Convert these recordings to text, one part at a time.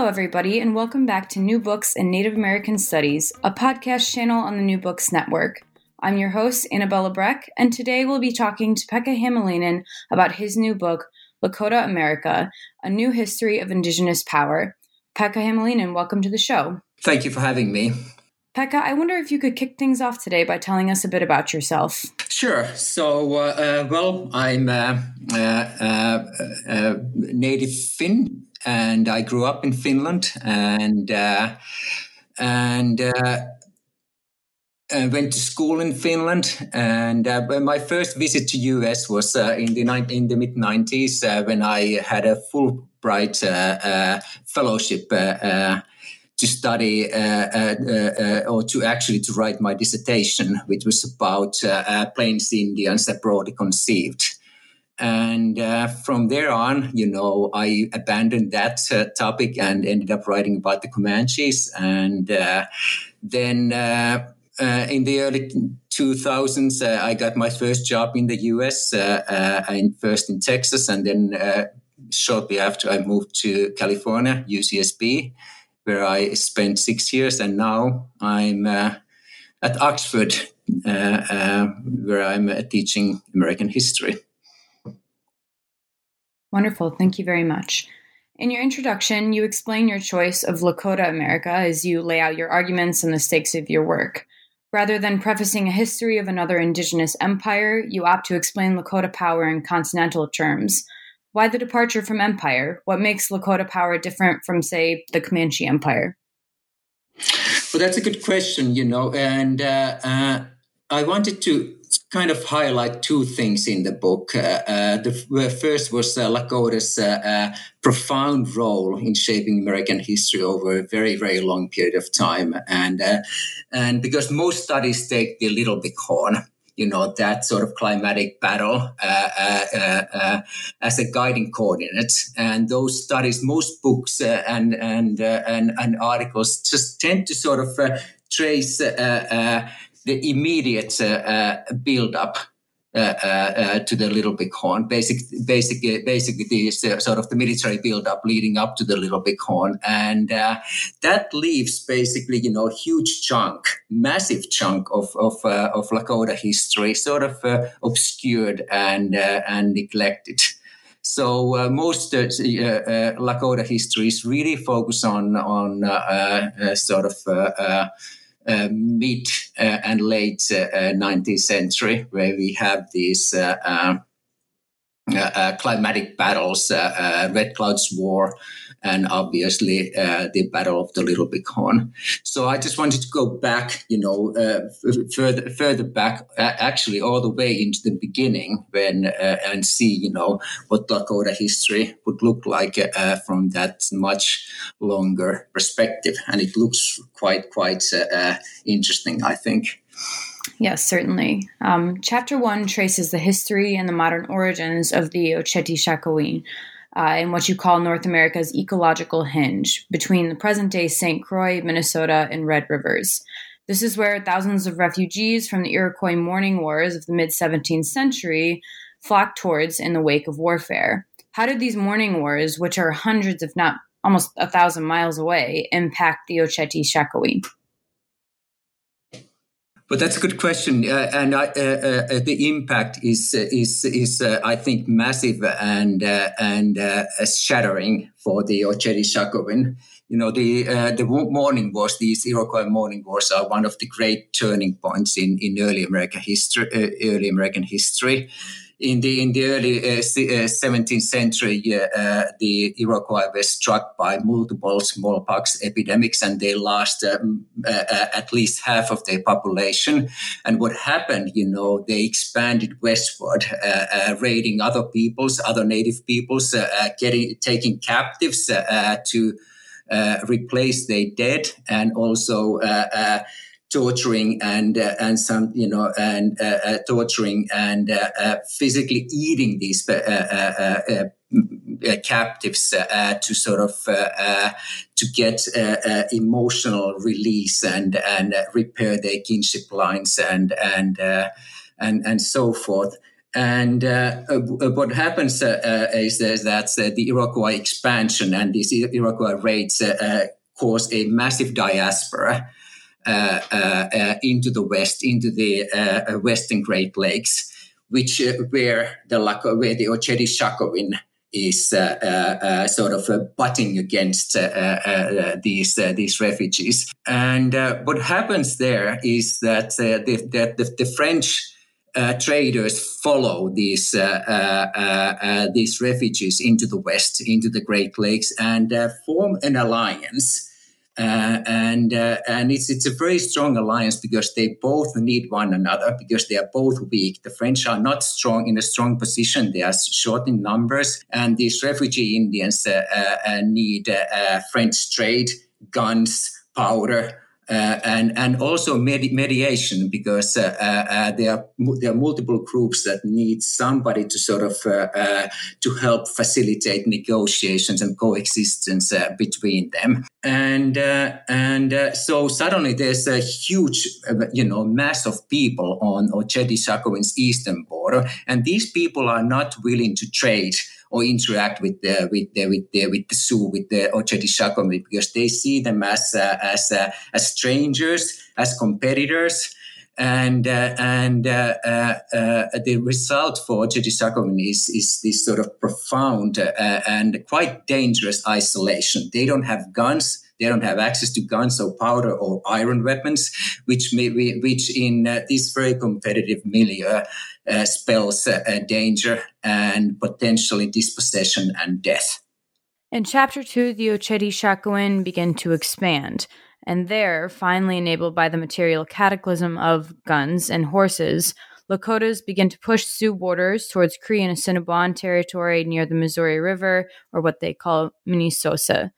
Hello, everybody, and welcome back to New Books in Native American Studies, a podcast channel on the New Books Network. I'm your host, Annabella Breck, and today we'll be talking to Pekka Hämäläinen about his new book, Lakota America A New History of Indigenous Power. Pekka Hämäläinen, welcome to the show. Thank you for having me. Pekka, I wonder if you could kick things off today by telling us a bit about yourself. Sure. So, uh, uh, well, I'm a, a, a, native Finn, and I grew up in Finland, and uh, and uh, I went to school in Finland. And uh, my first visit to US was uh, in the in the mid '90s when I had a Fulbright fellowship to study uh, uh, uh, or to actually to write my dissertation, which was about Plains Indians broadly conceived. And uh, from there on, you know, I abandoned that uh, topic and ended up writing about the Comanches. And uh, then in the early 2000s, I got my first job in the US, in, first in Texas, and then shortly after I moved to California, UCSB where I spent six years, and now I'm uh, at Oxford, uh, uh, where I'm uh, teaching American history. Wonderful. Thank you very much. In your introduction, you explain your choice of Lakota America as you lay out your arguments and the stakes of your work. Rather than prefacing a history of another indigenous empire, you opt to explain Lakota power in continental terms, why the departure from empire? What makes Lakota power different from, say, the Comanche Empire? Well, that's a good question, you know, and uh, uh, I wanted to kind of highlight two things in the book. Uh, uh the first was uh, Lakota's uh, profound role in shaping American history over a very, very long period of time, and and because most studies take the Little Bighorn you know that sort of climatic battle uh, uh, uh, uh as a guiding coordinate. And those studies, most books uh, and and, uh, and and articles just tend to sort of trace the immediate uh, uh, build up uh, uh, uh, to the Little Bighorn. Basic, basic, uh, basically, the sort of the military build-up leading up to the Little Bighorn, and that leaves basically, you know, huge chunk, massive chunk of of, of Lakota history, sort of obscured and and neglected. So uh, most uh, uh, Lakota histories really focus on on sort of uh, mid uh, and late 19th uh, uh century, where we have these uh, uh, climatic battles, Red Cloud's War, and obviously uh, the Battle of the Little Bighorn. So I just wanted to go back, you know, uh, f- further further back, uh, actually all the way into the beginning, when uh, and see, you know, what Dakota history would look like uh, from that much longer perspective, and it looks quite quite uh, interesting, I think. Yes, certainly. Um, chapter one traces the history and the modern origins of the Oceti Sakowin, uh, in what you call North America's ecological hinge between the present day St. Croix, Minnesota, and Red Rivers. This is where thousands of refugees from the Iroquois Mourning Wars of the mid 17th century flocked towards in the wake of warfare. How did these mourning wars, which are hundreds, if not almost a thousand miles away, impact the Oceti Sakowin? But that's a good question, uh, and I, uh, uh, the impact is is is I think massive and and shattering for the Oceti Sakowin you know, the uh, the mourning wars, these Iroquois mourning wars, are one of the great turning points in, in early American history. Uh, early American history. In the in the early uh, 17th uh, century, uh, the Iroquois were struck by multiple smallpox epidemics, and they lost um, uh, at least half of their population. And what happened, you know, they expanded westward, raiding other peoples, other native peoples, getting taking captives to uh, replace their dead and also uh, uh, torturing and uh, and some you know and uh, uh, torturing and physically eating these captives to sort of to get emotional release and and repair their kinship lines and and and and so forth. And uh, uh, what happens uh, uh is, that uh, the Iroquois expansion and these Iroquois raids uh, cause a massive diaspora into the west, into the western Great Lakes, which where the where the Oceti Sakowin is sort of butting against these these refugees. And what happens there is that the, the, the French uh, traders follow these uh, uh, uh, these refugees into the west, into the Great Lakes, and form an alliance. Uh, and uh, and it's it's a very strong alliance because they both need one another because they are both weak. The French are not strong in a strong position; they are short in numbers, and these refugee Indians uh, need French trade, guns, powder, uh, and and also med- mediation because uh, uh, uh, there are there are multiple groups that need somebody to sort of uh, uh, to help facilitate negotiations and coexistence between them. And and so suddenly there's a huge you know mass of people on Oceti Sakowin's eastern border and these people are not willing to trade or interact with the with the with the with the Sioux with the Oceti Sakowin because they see them as uh, as uh, as strangers, as competitors. And uh, and uh, uh, uh, the result for Sakowin is is this sort of profound and quite dangerous isolation. They don't have guns. They don't have access to guns or powder or iron weapons, which may which in this very competitive milieu uh, spells uh, danger and potentially dispossession and death. In chapter two, the Oceti Sakowin begin to expand, and there, finally enabled by the material cataclysm of guns and horses, Lakotas begin to push Sioux borders towards Cree and Assiniboine territory near the Missouri River, or what they call Mnisose.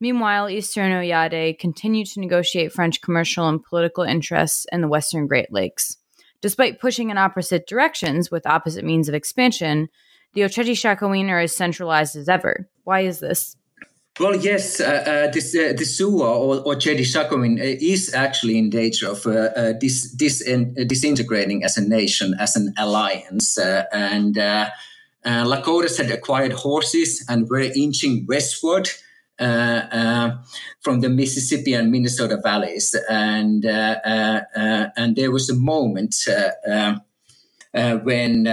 Meanwhile, Eastern Oyate continue to negotiate French commercial and political interests in the Western Great Lakes. Despite pushing in opposite directions with opposite means of expansion, the Oceti Sakowin are as centralized as ever. Why is this? Well, yes, uh, uh, this uh, the Sioux or, uh, is actually in danger of uh, uh, dis, dis, disintegrating as a nation, as an alliance. and Lakotas had acquired horses and were inching westward from the Mississippi and Minnesota valleys, and uh, and there was a moment when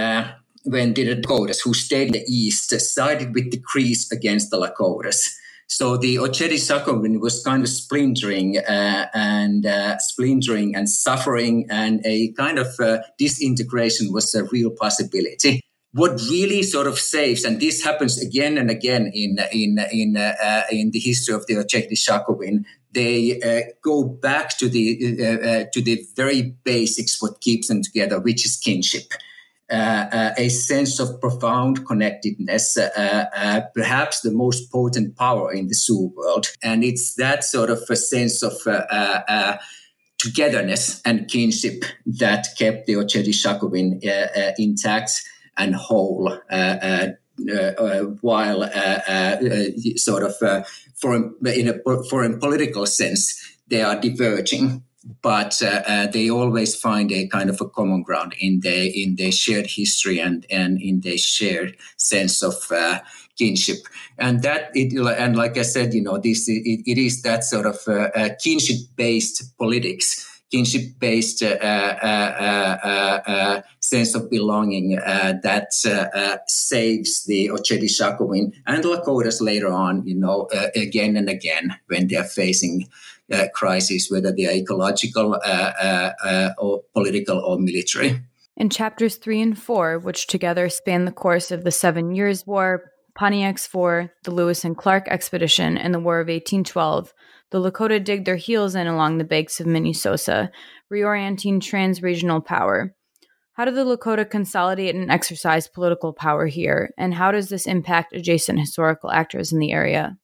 when the Lakotas, who stayed in the east, sided with the Crees against the Lakotas. So the Oceti Sakowin was kind of splintering uh, and uh, splintering and suffering, and a kind of uh, disintegration was a real possibility what really sort of saves, and this happens again and again in in in uh, uh in the history of the Oceti Sakowin, they uh, go back to the uh, uh, to the very basics, what keeps them together, which is kinship. Uh, a sense of profound connectedness, perhaps the most potent power in the Sioux world. And it's that sort of a sense of togetherness and kinship that kept the Oceti Sakowin intact and whole. Uh, uh, uh, while sort of foreign, in a foreign political sense, they are diverging but uh, uh, they always find a kind of a common ground in their in their shared history and and in their shared sense of uh, kinship and that it and like I said you know this it, it is that sort of kinship based politics kinship-based uh, uh, uh, sense of belonging uh, that uh, uh, saves the Oceti Sakowin and Lakotas later on, you know, again and again when they are facing crises, whether they are ecological, or political, or military. In chapters three and four, which together span the course of the Seven Years' War, Pontiac's War, the Lewis and Clark expedition, and the War of 1812, the Lakota dig their heels in along the banks of Mnisose, reorienting trans regional power. How do the Lakota consolidate and exercise political power here, and how does this impact adjacent historical actors in the area?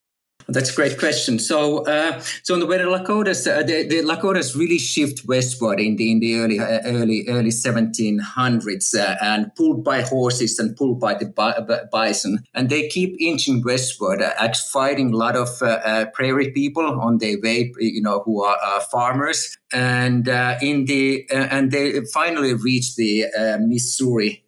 That's a great question. So, uh, so on the way the Lakotas, uh, the, the, Lakotas really shift westward in the in the early uh, early early 1700s uh, and pulled by horses and pulled by the bison, and they keep inching westward, uh, fighting a lot of uh, prairie people on their way, you know, who are farmers, and in the and they finally reach the Missouri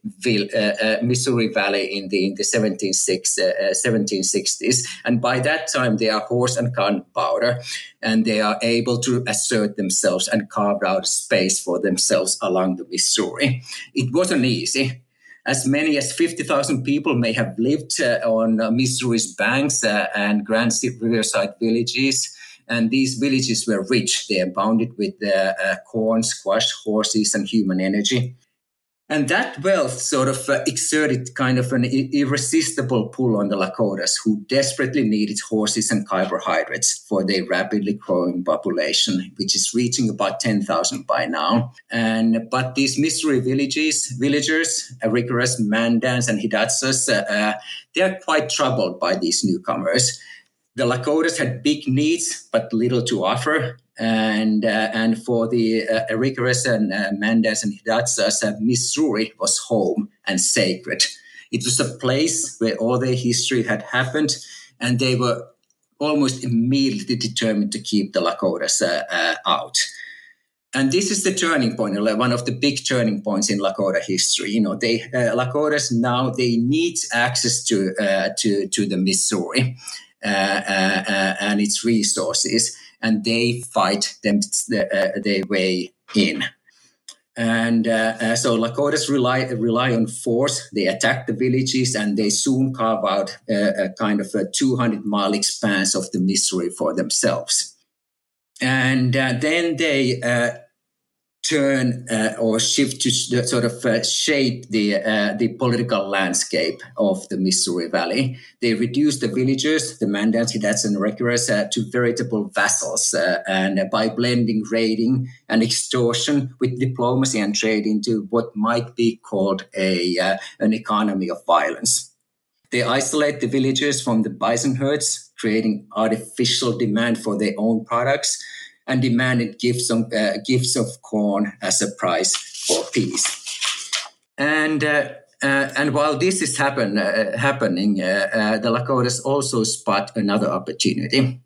Missouri Valley in the in the 1760s, uh, and by that time they are horse and gunpowder, and they are able to assert themselves and carve out space for themselves along the Missouri. It wasn't easy. As many as 50,000 people may have lived on Missouri's banks and Grand Riverside villages and these villages were rich. They abounded with uh, uh, corn, squash, horses, and human energy. And that wealth sort of uh, exerted kind of an irresistible pull on the Lakotas, who desperately needed horses and carbohydrates for their rapidly growing population, which is reaching about 10,000 by now. And but these Missouri villages, villagers, Arikaras, Mandans, and Hidatsas, uh, uh, they are quite troubled by these newcomers the Lakotas had big needs but little to offer. And uh, and for the uh, Arikaras and uh, Mandans and Hidatsas, uh, Missouri was home and sacred. It was a place where all their history had happened, and they were almost immediately determined to keep the Lakotas uh, uh, out. And this is the turning point, one of the big turning points in Lakota history. You know, they uh, Lakotas now they need access to to to the Missouri, uh, uh, uh, and its resources, and they fight them their way in. And uh, so Lakotas rely rely on force. They attack the villages, and they soon carve out a, a kind of a 200 mile expanse of the Missouri for themselves. And uh, then they uh, turn uh, or shift to sort of uh, shape the uh, the political landscape of the Missouri Valley. They reduced the villagers, the Mandans, Hidatsas, and Arikaras, uh, to veritable vassals, uh, and by blending raiding and extortion with diplomacy and trade into what might be called a uh, an economy of violence. They isolate the villagers from the bison herds, creating artificial demand for their own products and demanded gifts of, uh, gifts of corn as a price for peace. And uh, uh, and while this is happen, uh, happening, the Lakotas also spot another opportunity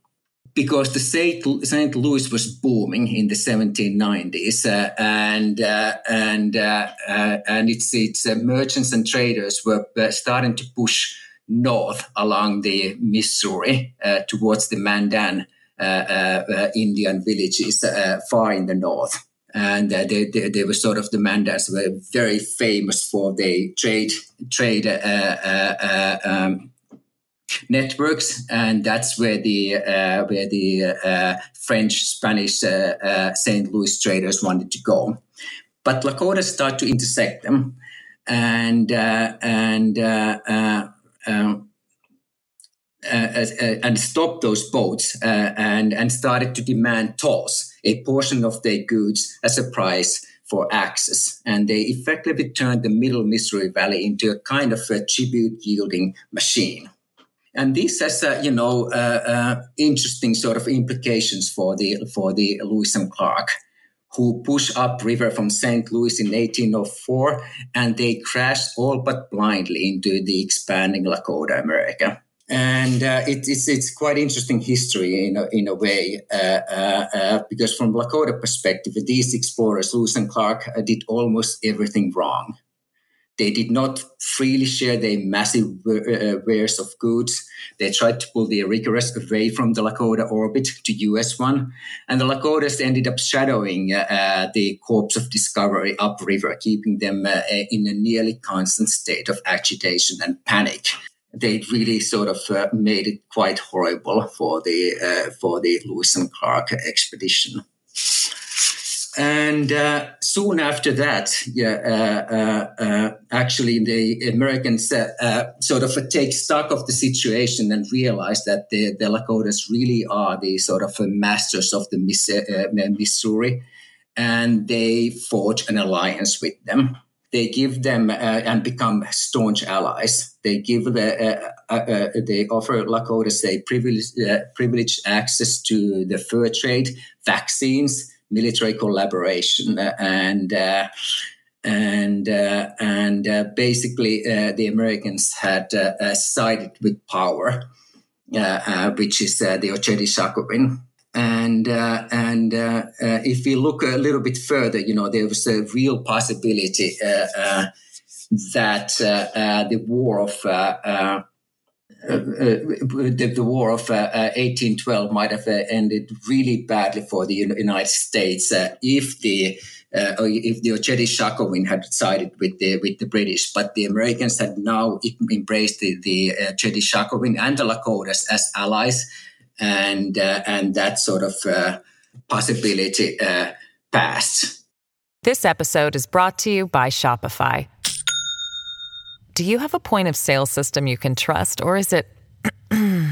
because the St. Louis was booming in the 1790s, uh, and uh, and uh, and its its merchants and traders were starting to push north along the Missouri towards the Mandan Indian villages far in the north. And they, they, they, were sort of the Mandans were very famous for their trade trade um, networks, and that's where the uh, where the uh, French, Spanish, uh, St. Louis traders wanted to go. But Lakota start to intersect them, and and um, uh, uh, and stopped those boats uh, and and started to demand tolls, a portion of their goods as a price for access. And they effectively turned the Middle Missouri Valley into a kind of a tribute yielding machine. And this has, uh, you know, uh, uh, interesting sort of implications for the for the Lewis and Clark, who push up river from St. Louis in 1804, and they crash all but blindly into the expanding Lakota America and uh, it, it's it's quite interesting history in a, in a way uh, uh, uh because from Lakota perspective, these explorers, Lewis and Clark, uh, did almost everything wrong. They did not freely share their massive uh, wares of goods. They tried to pull the Arikaras away from the Lakota orbit to US one. And the Lakotas ended up shadowing the Corps of Discovery upriver, keeping them in a nearly constant state of agitation and panic they really sort of uh, made it quite horrible for the uh, for the Lewis and Clark expedition. And uh, soon after that, yeah, uh, uh, uh, actually, the Americans sort of take stock of the situation and realize that the, the Lakotas really are the sort of masters of the Missouri, and they forge an alliance with them they give them uh, and become staunch allies. They give the, uh, uh, uh they offer Lakotas a privileged, privileged access to the fur trade, vaccines, military collaboration, and and uh, and uh, basically uh, the Americans had sided with power, which is the Oceti And uh, and uh, uh, if we look a little bit further, you know, there was a real possibility that the war of uh, the, the, war of uh, 1812 uh, might have ended really badly for the United States if the uh, if the Oceti-Sakowin had sided with the with the British, but the Americans had now embraced the, the uh, and the Lakotas as allies, and uh, and that sort of possibility passed. This episode is brought to you by Shopify. Do you have a point of sale system you can trust, or is it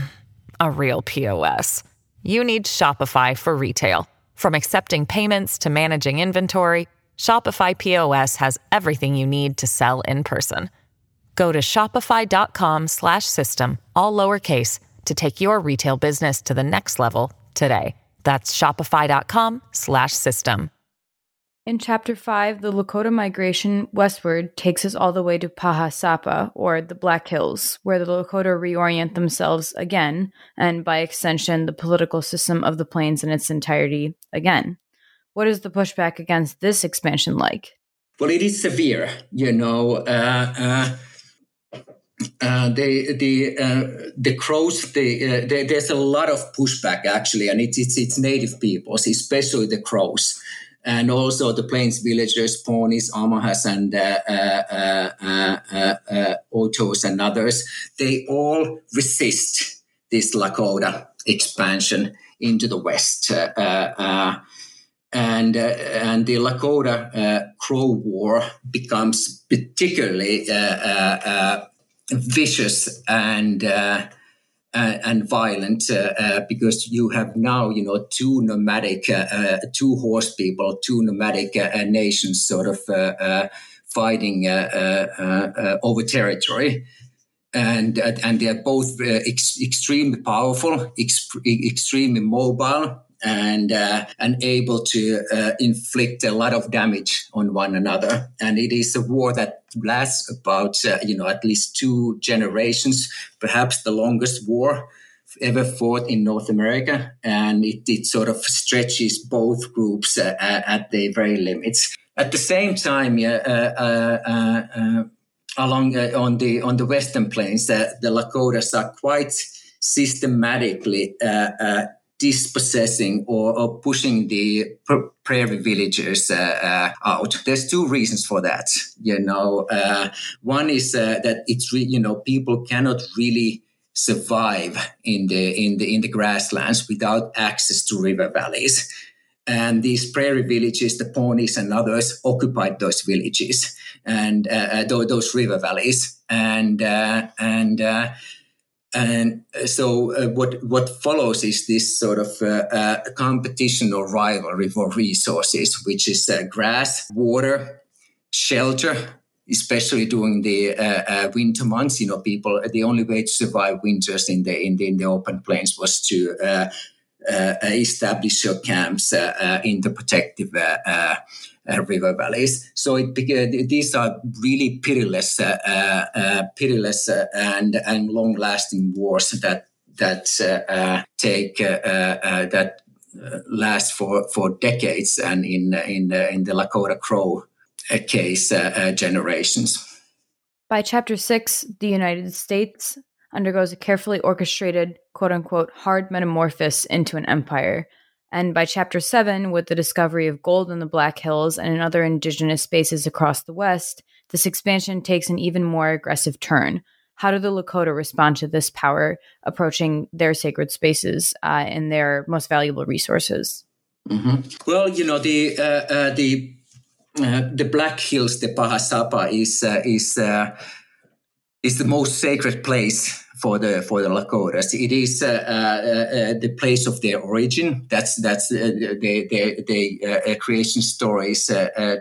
a real POS? You need Shopify for retail. From accepting payments to managing inventory, Shopify POS has everything you need to sell in person. Go to shopify.com/system all lowercase to take your retail business to the next level today. That's shopify.com/system. In Chapter 5, the Lakota migration westward takes us all the way to Paha Sapa, or the Black Hills, where the Lakota reorient themselves again, and by extension, the political system of the plains in its entirety again. What is the pushback against this expansion like? Well, it is severe. You know, uh, uh, uh, the the uh, the crows. The, uh, the, there's a lot of pushback actually, and it's it's, it's native peoples, especially the crows and also the plains villagers, Pawnees, Omahas, and uh, uh, uh, uh, Otos and others, they all resist this Lakota expansion into the west. and and the Lakota Crow War becomes particularly vicious and uh, uh, and violent uh, uh, because you have now, you know, two nomadic, uh, uh, two horse people, two nomadic nations sort of fighting over territory. And, and they are both ex- extremely powerful, ex- extremely mobile, and uh, and able to uh, inflict a lot of damage on one another. And it is a war that lasts about uh, you know at least two generations, perhaps the longest war ever fought in North America, and it, it sort of stretches both groups uh, at the very limits. At the same time. Uh, uh, along on the on the western plains, the Lakotas are quite systematically dispossessing or, or pushing the prairie villagers uh, uh, out. There's two reasons for that. You know, uh, one is uh, that it's re- you know people cannot really survive in the in the in the grasslands without access to river valleys. And these prairie villages, the Pawnees and others, occupied those villages and uh, uh, those river valleys, and and and uh, so, uh, what what follows is this sort of uh, uh, competition or rivalry for resources, which is uh, grass, water, shelter, especially during the uh, winter months. You know, people the only way to survive winters in the in the, in the open plains was to establish your camps in the protective river valleys. So it, uh, these are really pitiless, uh, uh, pitiless uh, and and long lasting wars that that uh, take that last for for decades, and in in in the Lakota Crow case, generations. By chapter six, the United States undergoes a carefully orchestrated, quote unquote, hard metamorphosis into an empire. And by chapter seven, with the discovery of gold in the Black Hills and in other indigenous spaces across the West, this expansion takes an even more aggressive turn. How do the Lakota respond to this power approaching their sacred spaces uh, and their most valuable resources? Mm-hmm. Well, you know the uh, uh, the uh, the Black Hills, the Pahasapa, is uh, is uh, is the most sacred place for the for the Lakotas. It is uh, uh, uh, the place of their origin. That's that's the the, the creation stories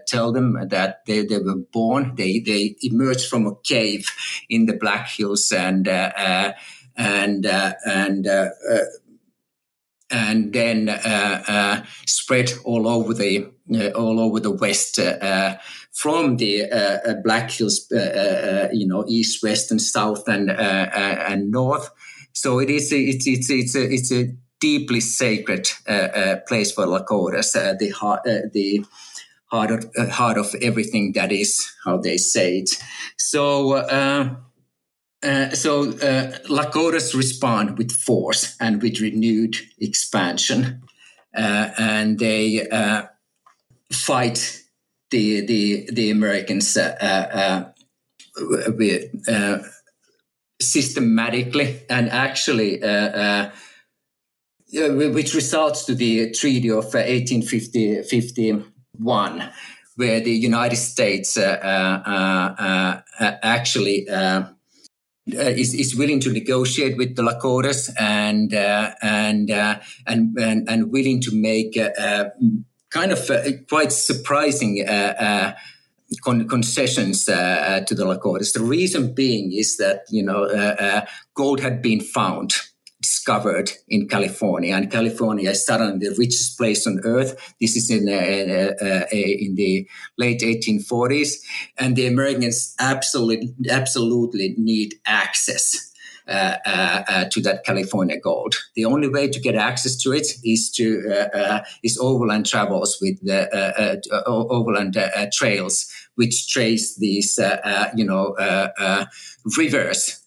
tell them that they, they were born. They they emerged from a cave in the Black Hills and and and and then uh, uh, spread all over the uh, all over the West from the uh, uh, Black Hills, uh, you know, east, west, and south, and and north. So it is it's it's it's a, it's a deeply sacred place for Lakotas. the heart the heart of, heart of everything that is how they say it. So uh, so uh, Lakotas respond with force and with renewed expansion, uh, and they uh, fight the the the Americans uh, uh, uh systematically and actually. Uh, which results to the Treaty of 1851, where the United States actually uh, is, is willing to negotiate with the Lakotas and uh, and, uh, and, and and willing to make kind of uh, quite surprising uh, uh, con- concessions to the Lakotas. The reason being is that you know gold had been found discovered in California, and California is suddenly the richest place on earth. This is in uh, uh, uh, in the late 1840s, and the Americans absolutely absolutely need access. Uh, uh, uh, to that California gold. The only way to get access to it is to uh, uh, is overland travels with the uh, overland trails, which trace these you know rivers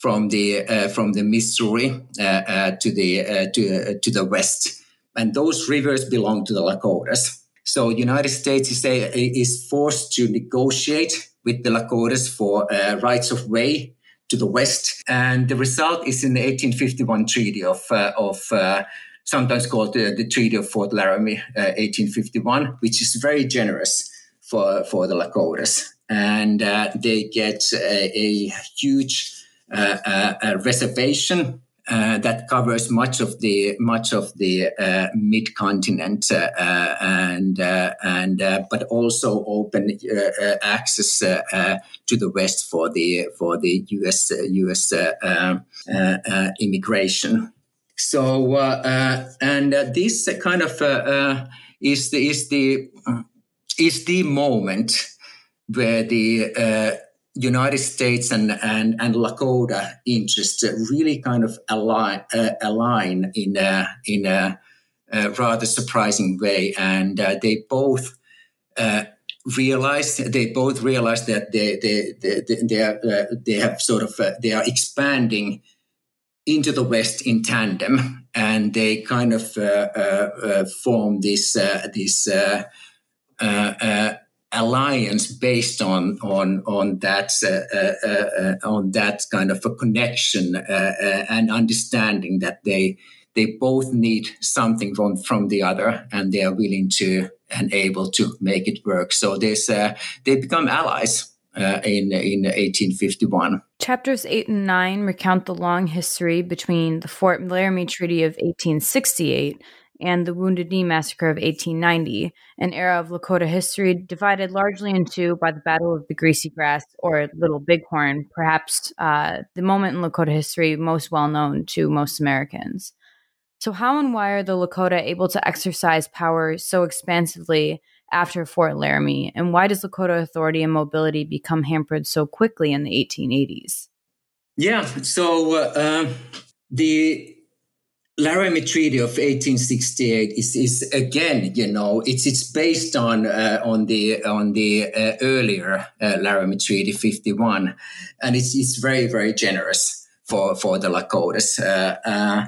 from the uh, from the Missouri uh, uh, to the to to the west, and those rivers belong to the Lakotas. So United States is, is forced to negotiate with the Lakotas for rights of way to the west, and the result is in the 1851 Treaty of uh, of uh, sometimes called the, the, Treaty of Fort Laramie, uh, 1851, which is very generous for, for the Lakotas. And uh, they get a, a huge a reservation uh, that covers much of the much of the uh, mid continent uh, uh, and uh, and uh, but also open uh, uh access uh, to the west for the for the U.S. U.S. Um, immigration. So and this kind of is the is the is the moment where the United States and, and, and Lakota interests really kind of align, uh, align in a, in a, a, rather surprising way. And uh, they both uh, realize they both realize that they they they, they, are, uh, they have sort of uh, they are expanding into the West in tandem, and they kind of uh, form this this alliance based on on on that uh, uh, uh, on that kind of a connection uh, uh, and understanding that they they both need something from from the other and they are willing to and able to make it work. So this uh, they become allies in in 1851 chapters 8 and 9 recount the long history between the Fort Laramie Treaty of 1868 and the Wounded Knee Massacre of 1890, an era of Lakota history divided largely into by the Battle of the Greasy Grass or Little Bighorn, perhaps uh, the moment in Lakota history most well known to most Americans. So, how and why are the Lakota able to exercise power so expansively after Fort Laramie, and why does Lakota authority and mobility become hampered so quickly in the 1880s? Yeah, so uh, the Laramie Treaty of 1868 is, is again, you know, it's it's based on uh, on the on the uh, earlier uh, Laramie Treaty 51, and it's it's very very generous for for the Lakotas. Uh, uh,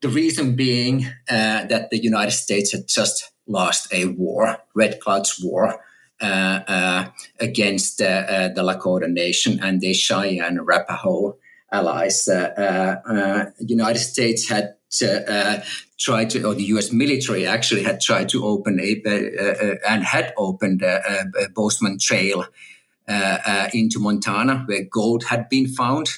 the reason being uh, that the United States had just lost a war, Red Cloud's War, against the Lakota Nation and the Cheyenne Arapaho allies. United States had uh, tried to, or the U.S. military actually had tried to open a, uh, uh, and had opened a, a Bozeman Trail into Montana, where gold had been found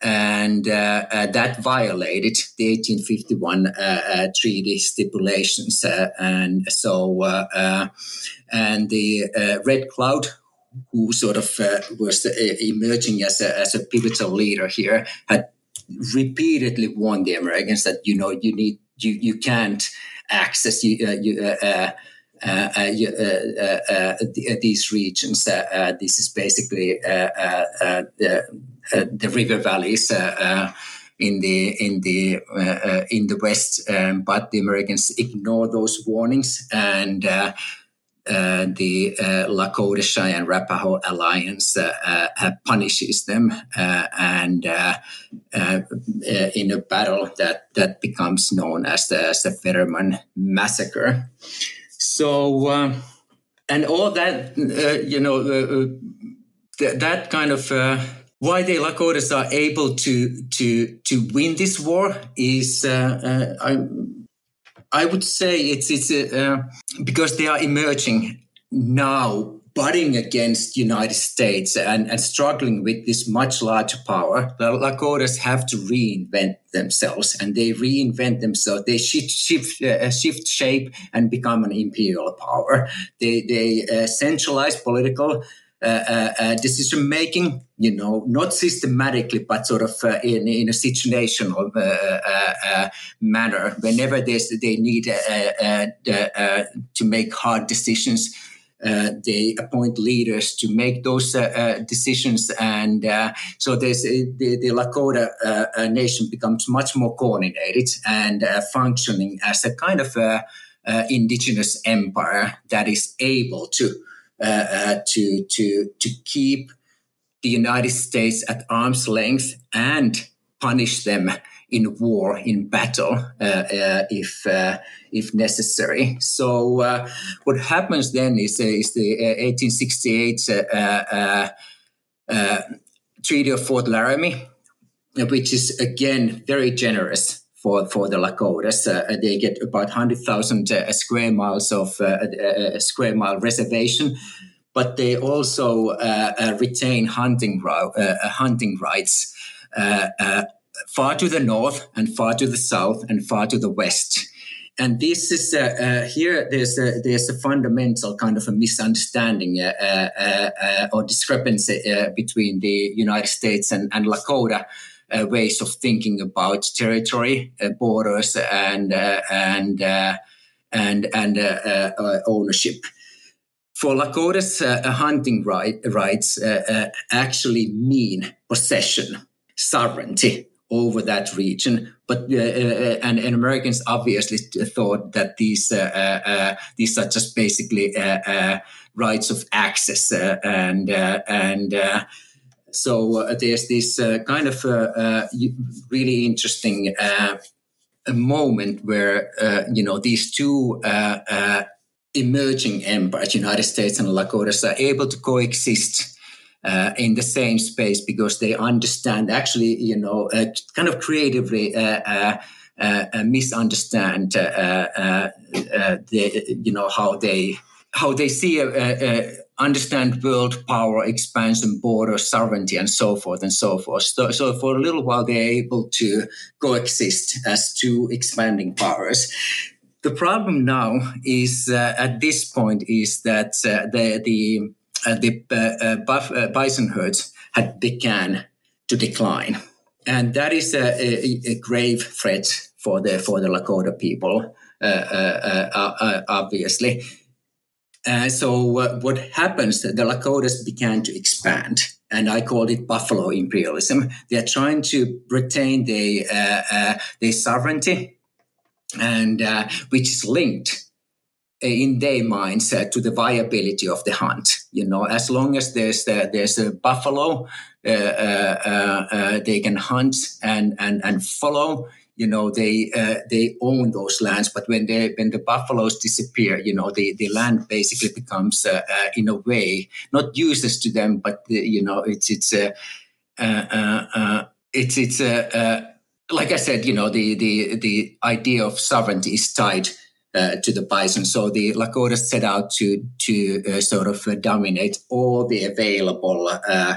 and uh, uh, that violated the 1851 uh, treaty stipulations. and so, and the Red Cloud, who sort of was emerging as a, as a pivotal leader here, had repeatedly warned the Americans that you know you need you you can't access you, uh, you, uh, uh, uh, uh, uh these regions. this is basically the, the river valleys in the in the in the west, um, but the Americans ignore those warnings and uh, the uh, Lakota Cheyenne Arapaho Alliance uh, uh, punishes them, and in a battle that that becomes known as the, as the Fetterman Massacre. So, and all that, you know, th- that kind of why the Lakotas are able to to to win this war is uh, uh, I would say it's it's uh, because they are emerging now butting against United States and, and struggling with this much larger power, the Lakotas have to reinvent themselves, and they reinvent themselves. They shift shift, uh, shift shape and become an imperial power. They they uh, centralize political uh, uh, uh, Uh, uh, uh, decision making, you know, not systematically, but sort of in, in a situational manner. Whenever there's, they need to make hard decisions, uh, they appoint leaders to make those uh, uh, decisions, and so the, the Lakota nation becomes much more coordinated and functioning as a kind of indigenous empire that is able to uh, uh, to to to keep the United States at arm's length and punish them in war, in battle, uh, uh, if uh, if necessary. So uh, what happens then is is the 1868 Treaty of Fort Laramie, which is again very generous for, for the Lakotas. Uh, they get about 100,000 uh, square miles of uh, square mile reservation, but they also uh, uh, retain hunting, hunting rights far to the north and far to the south and far to the west. And this is uh, uh, here. There's a, there's a fundamental kind of a misunderstanding uh, or discrepancy between the United States and, and Lakota uh, ways of thinking about territory, uh, borders, and uh, and uh, and and uh, uh, uh ownership. For Lakotas, uh, uh, hunting right, rights actually mean possession, sovereignty over that region. But and, and, Americans obviously thought that these these are just basically rights of access and and so uh, there's this uh, kind of uh, uh really interesting uh, moment where uh, you know these two emerging empires, United States and Lakotas, are able to coexist. in the same space because they understand actually you know kind of creatively misunderstand the you know how they how they see understand world power, expansion, border, sovereignty, and so forth and so forth. So, so for a little while, they're able to coexist as two expanding powers. The problem now is uh, at this point is that uh, the the uh, the uh, uh, uh, bison herds had began to decline, and that is a, a, a grave threat for the for the Lakota people. obviously, uh, so uh, what happens? The Lakotas began to expand, and I called it Buffalo imperialism. They are trying to retain their uh, uh, their sovereignty and which is linked in their minds uh, to the viability of the hunt. You know, as long as there's uh, there's a buffalo, uh, uh, uh they can hunt and and and follow. You know, they uh, they own those lands. But when they when the buffaloes disappear, you know, the, the land basically becomes in a way not useless to them, but you know, it's it's it's it's like I said, you know, the the the idea of sovereignty is tied uh, to the bison. So the Lakotas set out to to uh, sort of uh, dominate all the available uh, uh, uh,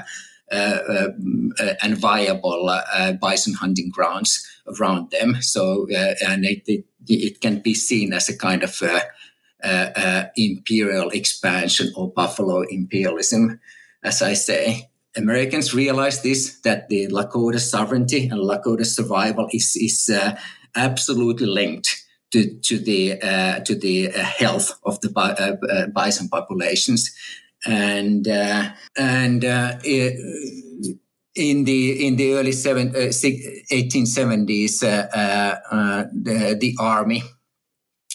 Uh, um, uh, and viable uh, bison hunting grounds around them. So and it, it, it, can be seen as a kind of imperial expansion or buffalo imperialism, as I say. Americans realize this that the Lakota sovereignty and Lakota survival is is absolutely linked to, to the uh, to the uh, health of the uh, uh, bison populations, and and it, in the in the early seven, uh, 1870s, uh, the, the, army,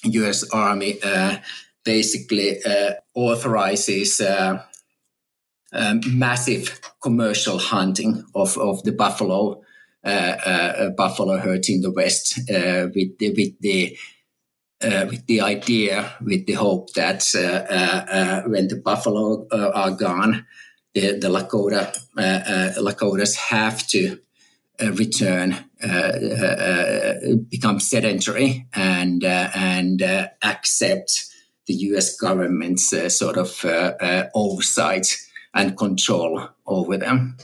U.S. Army, basically authorizes um, massive commercial hunting of, of the buffalo uh, uh, buffalo herds in the West uh, with the, with the Uh, with the idea, with the hope that uh, uh, when the buffalo are gone, the, the Lakota Lakotas have to return, become sedentary, and and accept the U.S. government's sort of oversight and control over them.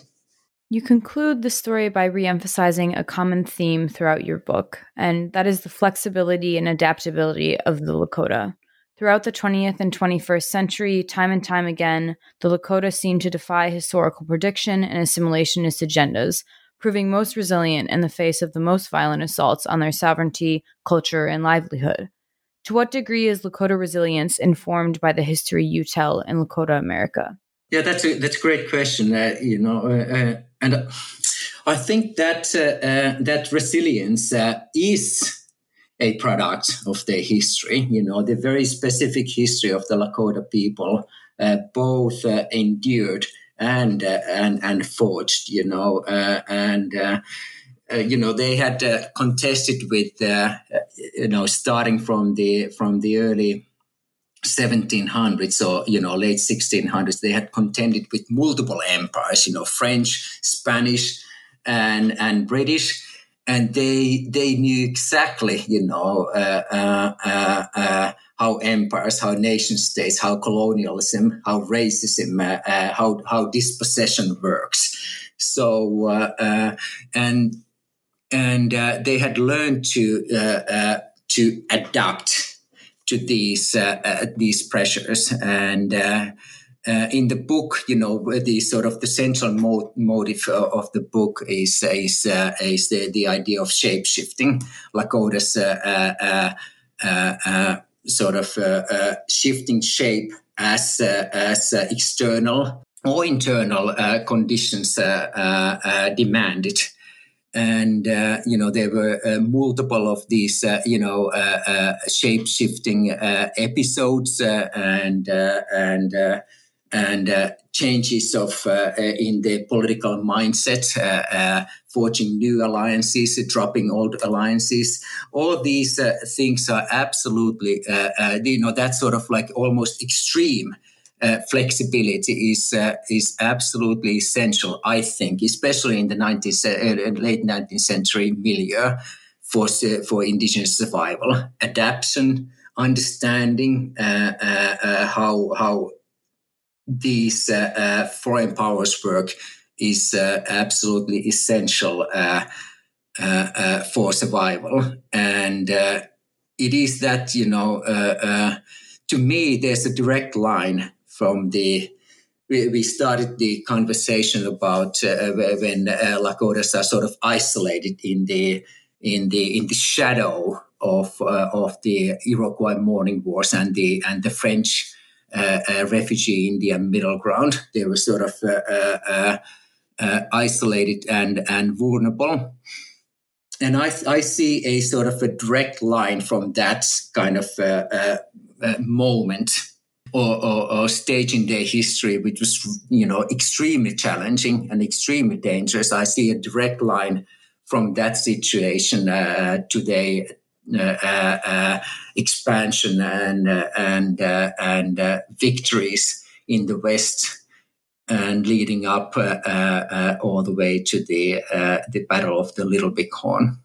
You conclude the story by reemphasizing a common theme throughout your book, and that is the flexibility and adaptability of the Lakota. Throughout the 20th and 21st century, time and time again, the Lakota seem to defy historical prediction and assimilationist agendas, proving most resilient in the face of the most violent assaults on their sovereignty, culture, and livelihood. To what degree is Lakota resilience informed by the history you tell in Lakota America? Yeah, that's a that's a great question. Uh, you know, uh, uh, and I think that uh, uh, that resilience is a product of their history. You know, the very specific history of the Lakota people, both endured and and and forged. You know, and. Uh, you know they had uh, contested with uh, you know starting from the from the early 1700s or you know late 1600s they had contended with multiple empires you know french spanish and and british and they they knew exactly you know uh, uh, uh, uh how empires how nation states how colonialism how racism uh, uh, how how dispossession works. So and and they had learned to to adapt to these uh, uh, these pressures and. Uh, uh, in the book, you know, the sort of the central mo- motive of the book is is, uh, is the, the idea of shape shifting, Lakota's uh, sort of shifting shape as as external or internal conditions demanded and uh, you know there were uh, multiple of these uh, you know uh, uh, shape shifting uh, episodes and and and changes of in the political mindset forging new alliances dropping old alliances. All these things are absolutely you know that's sort of like almost extreme uh, flexibility is uh, is absolutely essential. I think, especially in the 19th, uh, uh, late 19th century milieu for uh, for indigenous survival, adaptation, understanding uh, uh, uh how how these foreign powers work is absolutely essential for survival, and it is that you know. to me, there's a direct line from the we, started the conversation about uh, when uh, Lakotas are sort of isolated in the in the in the shadow of uh, of the Iroquois Mourning Wars and the and the French uh, uh, refugee Indian middle ground. They were sort of uh, isolated and and vulnerable. and I, I see a sort of a direct line from that kind of uh, uh, moment or, or, or, stage in their history, which was you know extremely challenging and extremely dangerous. I see a direct line from that situation uh, to their uh, uh, expansion and and and victories in the West and leading up uh, uh, all the way to the uh, the Battle of the Little Bighorn,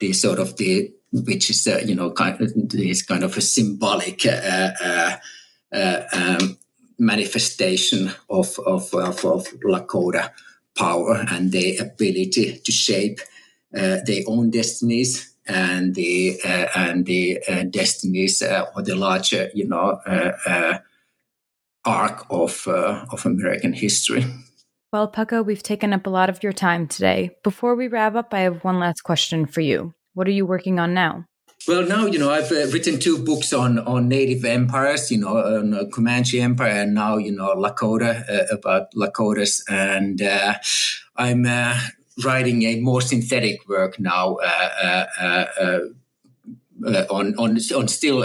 the sort of the which is you know kind of this kind of a symbolic um, manifestation of of, of, of Lakota power and their ability to shape their own destinies and the uh, and the uh, destinies uh, or the larger you know arc of uh, of American history. Well, Pekka, we've taken up a lot of your time today. Before we wrap up, I have one last question for you. What are you working on now? Well, now you know I've uh, written two books on on native empires, you know, on uh, Comanche Empire, and now you know Lakota uh, about Lakotas, and uh, I'm uh, writing a more synthetic work now uh, on on on still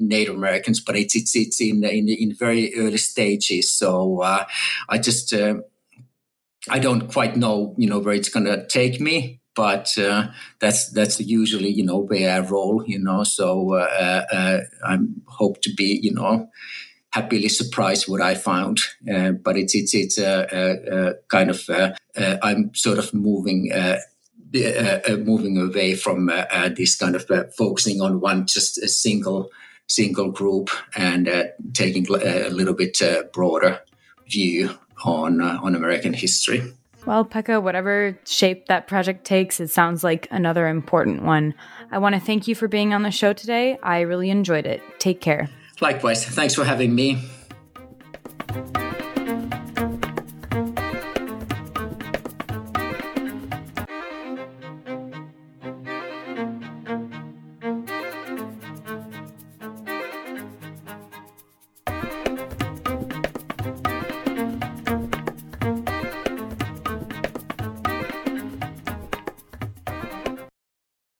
Native Americans, but it's it's it's in in in very early stages. So I just I don't quite know you know where it's gonna take me, but uh, that's that's usually you know where I roll. You know, so uh, I hope to be you know happily surprised what I found. but it's it's it's a, kind of I'm sort of moving uh, uh, moving away from uh, uh this kind of uh, focusing on one just a single single group and uh, taking a little bit broader view on on American history. Well, Pekka, whatever shape that project takes, it sounds like another important one. I want to thank you for being on the show today. I really enjoyed it. Take care. Likewise. Thanks for having me.